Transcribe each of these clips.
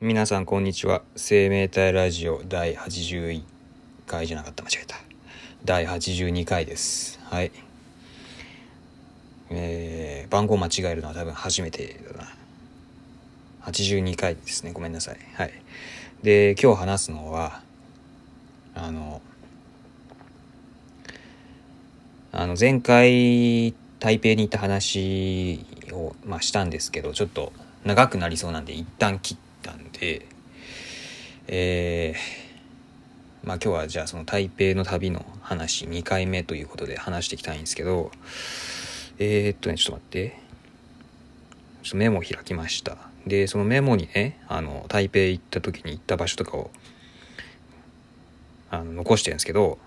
皆さんこんにちは。生命体ラジオ第81回じゃなかった。間違えた。第82回です。はい。えー、番号間違えるのは多分初めてだな。82回ですね。ごめんなさい。はい。で今日話すのはあのあの前回台北に行った話を、まあ、したんですけどちょっと長くなりそうなんで一旦切ってたんでえー、まあ今日はじゃあその台北の旅の話2回目ということで話していきたいんですけどえー、っとねちょっと待って。ちょっとメモを開きました。でそのメモにねあの台北行った時に行った場所とかをあの残してるんですけど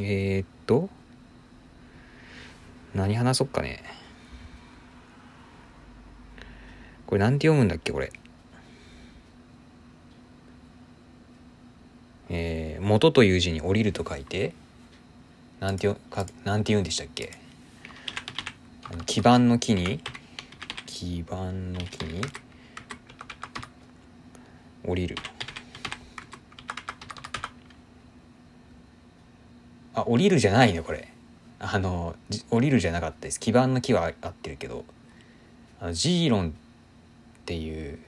えー、っと何話そっかね。これなんて読むんだっけこれ。えー、元という字に降りると書いてなんてかなんて言うんでしたっけ？基盤の木に基盤の木に降りる。あ降りるじゃないねこれ。あの降りるじゃなかったです。基盤の木は合ってるけど。あのジーロンっていう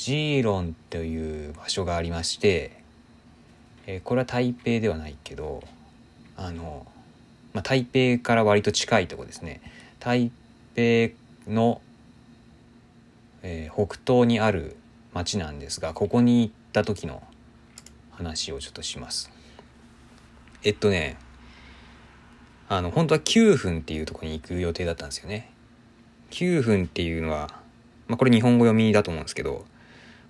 ジーロンという場所がありまして、えー、これは台北ではないけどあの、まあ、台北から割と近いとこですね。台北の、えー、北東にある町なんですがここに行った時の話をちょっとします。えっとねあの本当は9分っていうとこに行く予定だったんですよね。9分っていうのは、まあ、これ日本語読みだと思うんですけど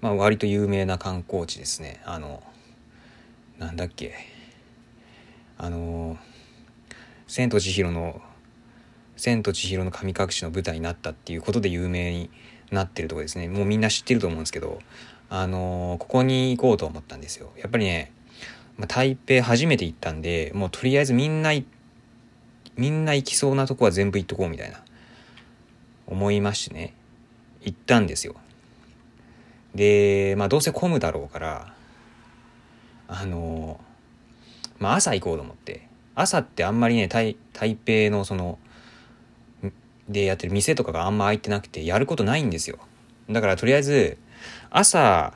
まあ、割と有名な観光地ですね。あのなんだっけ。あの「千と千尋の」「千と千尋の神隠し」の舞台になったっていうことで有名になってるとこですね。もうみんな知ってると思うんですけどあのここに行こうと思ったんですよ。やっぱりね、まあ、台北初めて行ったんでもうとりあえずみんなみんな行きそうなとこは全部行っとこうみたいな思いましてね行ったんですよ。で、まあどうせ混むだろうから、あの、まあ朝行こうと思って。朝ってあんまりね、台台北のその、でやってる店とかがあんま開いてなくて、やることないんですよ。だからとりあえず、朝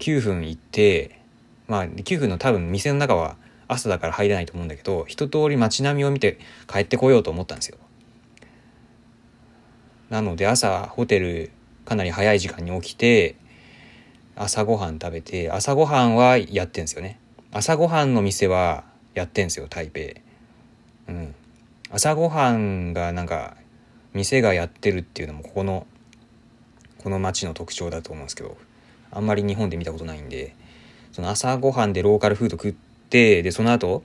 9分行って、まあ9分の多分店の中は朝だから入れないと思うんだけど、一通り街並みを見て帰ってこようと思ったんですよ。なので朝ホテルかなり早い時間に起きて、朝ごはん食べて、朝ごはんはやってんすよね。朝ごはんの店はやってんすよ、台北。うん。朝ごはんがなんか、店がやってるっていうのもここの、この街の特徴だと思うんですけど、あんまり日本で見たことないんで、その朝ごはんでローカルフード食って、で、その後、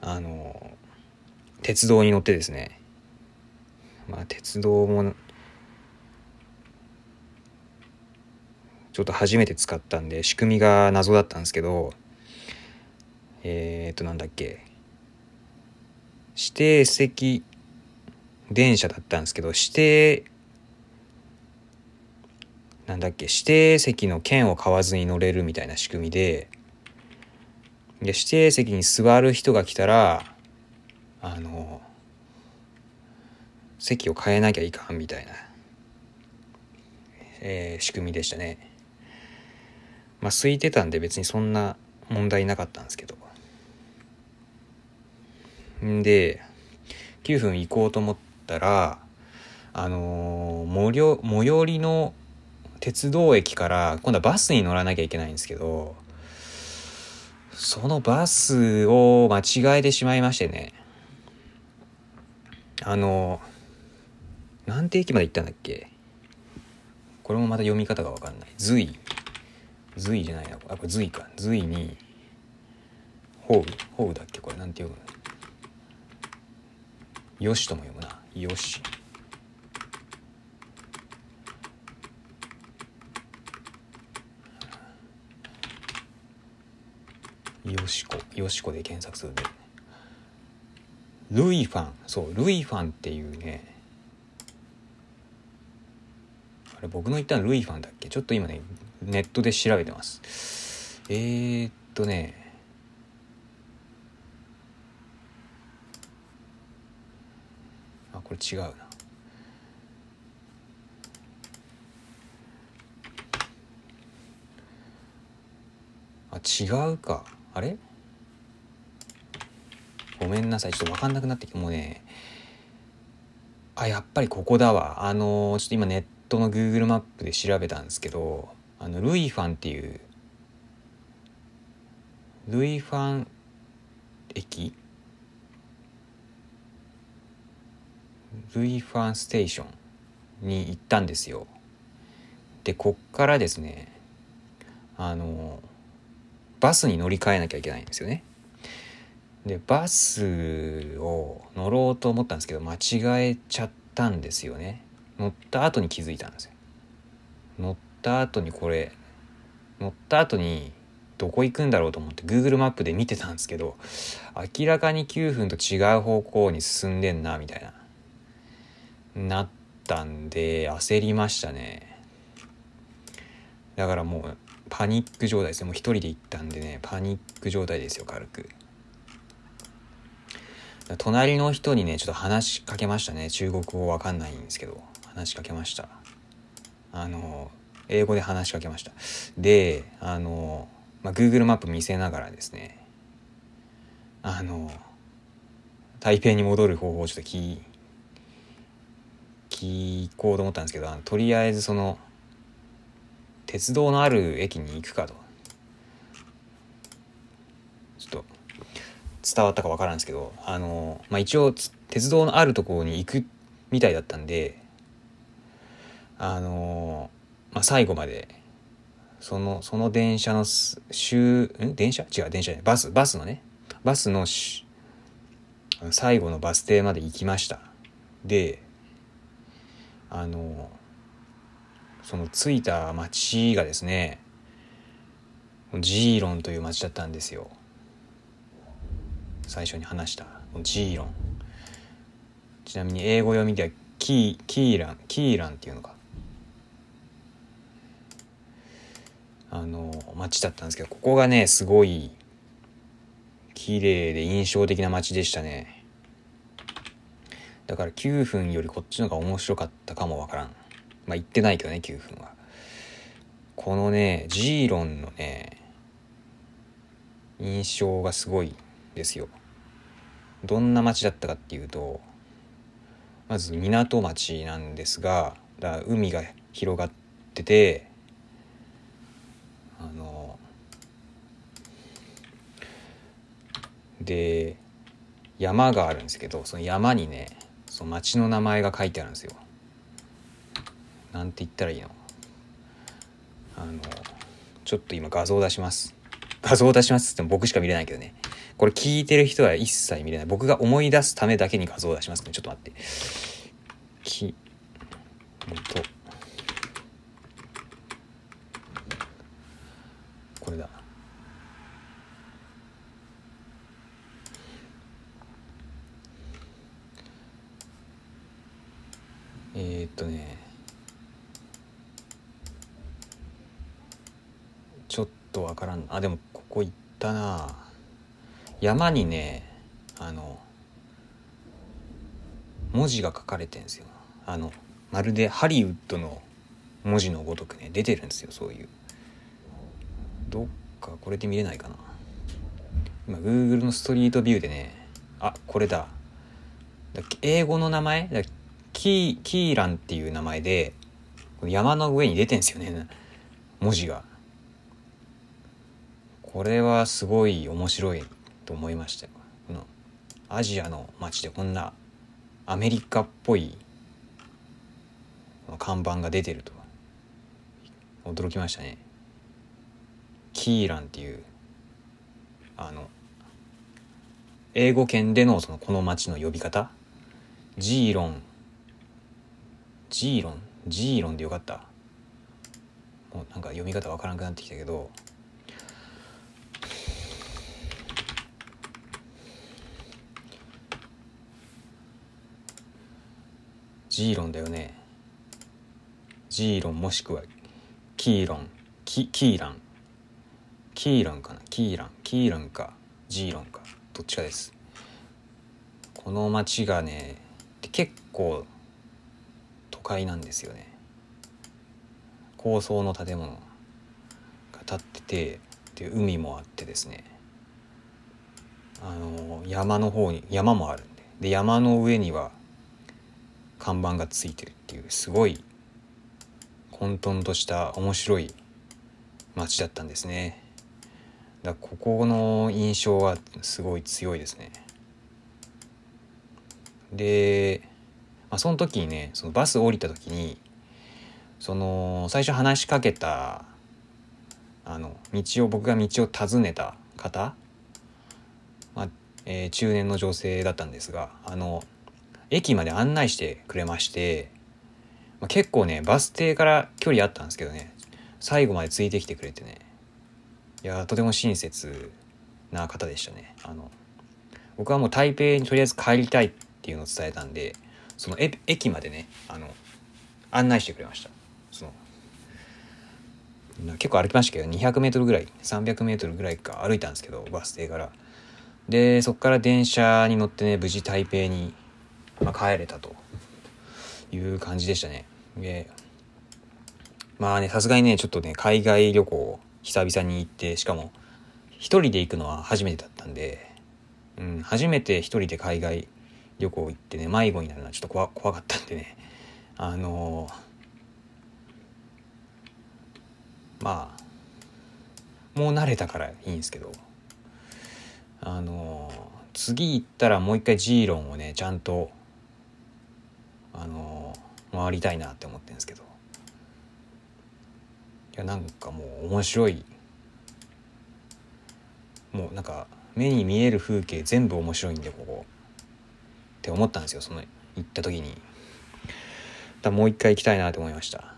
あの、鉄道に乗ってですね、まあ鉄道もちょっと初めて使ったんで仕組みが謎だったんですけどえー、っとなんだっけ指定席電車だったんですけど指定なんだっけ指定席の券を買わずに乗れるみたいな仕組みでで指定席に座る人が来たらあの席を変えなきゃいかんみたいな、えー、仕組みでしたね。まあ空いてたんで別にそんな問題なかったんですけど。んで9分行こうと思ったらあのー、最寄りの鉄道駅から今度はバスに乗らなきゃいけないんですけどそのバスを間違えてしまいましてね。あの、何て駅まで行ったんだっけ？これもまた読み方がわかんない。隋隋じゃないなあこれ隋か。隋にホウホウだっけ？これなんて読むよしとも読むな。よしよしこよしこで検索するでルイファン。そうルイファンっていうね。あれ僕の言ったのルイファンだっけ？ちょっと今ねネットで調べてます。えー、っとね。あこれ違うな。あ違うか。あれ？ごめんなさい。ちょっと分かんなくなってきてもうね。あやっぱりここだわ。あのちょっと今ネットの Google マップで調べたんですけどあのルイファンっていうルイファン駅？ルイファンステーションに行ったんですよ。でこっからですねあのバスに乗り換えなきゃいけないんですよね。でバスを乗ろうと思ったんですけど間違えちゃったんですよね。乗った後に気づいたんですよ。乗った後にこれ乗った後にどこ行くんだろうと思って Google マップで見てたんですけど明らかに9分と違う方向に進んでんなみたいな。なったんで焦りましたね。だからもうパニック状態ですよ。もう一人で行ったんでねパニック状態ですよ軽く。隣の人にねちょっと話しかけましたね。中国語わかんないんですけど話しかけました。あの英語で話しかけました。であの、まあ、Google マップ見せながらですねあの台北に戻る方法をちょっと聞聞こうと思ったんですけどあのとりあえずその鉄道のある駅に行くかと。ちょっと伝わったか分からんですけどあの、まあ、一応鉄道のあるところに行くみたいだったんであの、まあ、最後までそのその電車の週ん？電車？違う電車ねバスバスのね。バスのし最後のバス停まで行きました。であのその着いた町がですねジーロンという町だったんですよ。最初に話したジーロン。ちなみに英語読みではキーキーランキーランっていうのか。あの町だったんですけどここがねすごい綺麗で印象的な街でしたね。だから9分よりこっちの方が面白かったかもわからん。まあ行ってないけどね9分は。このねジーロンのね印象がすごいですよ。どんな町だったかっていうとまず港町なんですがだ海が広がっててあので山があるんですけどその山にねその町の名前が書いてあるんですよ。なんて言ったらいいの？あのちょっと今画像出します。画像出しますっても僕しか見れないけどね。これ聞いてる人は一切見れない。僕が思い出すためだけに画像を出しますね。ちょっと待って。きと。これだ。えー、っとね。ちょっとわからん。あでもここ行ったな。山にねあの文字が書かれてんですよ。あのまるでハリウッドの文字のごとくね出てるんですよそういう。どっかこれで見れないかな。今 Google のストリートビューでね。あこれだ。英語の名前？だキーキーランっていう名前で山の上に出てんすよね。文字が。これはすごい面白いと思いましたよ。このアジアの街でこんなアメリカっぽい看板が出てると。驚きましたね。キーランっていうあの英語圏でのそのこの町の呼び方？ジーロン。ジーロン？ジーロンでよかった？もうなんか読み方わからなくなってきたけど。ジーロンだよね。ジーロンもしくはキーロン。キキーラン。キーランかな？キーラン。キーランかジーロンか。どっちかです。この町がね結構都会なんですよね。高層の建物が建っててで海もあってですね。あの山の方に山もあるんで。で山の上には看板がついてるっていうすごい混沌とした面白い街だったんですね。だここの印象はすごい強いですね。で、まあ、その時にねそのバス降りた時にその最初話しかけたあの道を僕が道を尋ねた方、まあえー、中年の女性だったんですがあの駅まで案内してくれまして、まあ、結構ねバス停から距離あったんですけどね最後までついてきてくれてね。いやとても親切な方でしたね。あの僕はもう台北にとりあえず帰りたいっていうのを伝えたんでその駅までねあの案内してくれました。その結構歩きましたけど 200m ぐらい 300m ぐらいか歩いたんですけどバス停から。でそこから電車に乗ってね無事台北に、まあ、帰れたと。いう感じでしたね。でまあねさすがにねちょっとね海外旅行久々に行ってしかも一人で行くのは初めてだったんで、うん、初めて一人で海外旅行行ってね迷子になるのはちょっと怖怖かったんでね。あのー、まあもう慣れたからいいんですけどあのー、次行ったらもう一回ジーロンをねちゃんとあのー、回りたいなって思ってるんですけど。やなんかもう面白い。もうなんか目に見える風景全部面白いんでここ。って思ったんですよその行った時に。だもう一回行きたいなと思いました。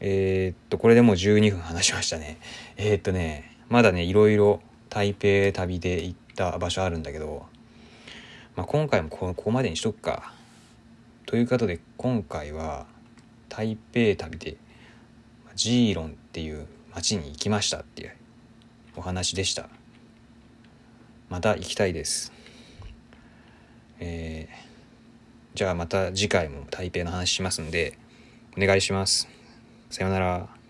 えー、っとこれでもう12分話しましたね。えー、っとねまだねいろいろ台北旅で行った場所あるんだけど、まあ、今回もここまでにしとくか。ということで今回は台北旅でジーロンっていう町に行きましたっていうお話でした。また行きたいです。えー、じゃあまた次回も台北の話しますんでお願いします。さようなら。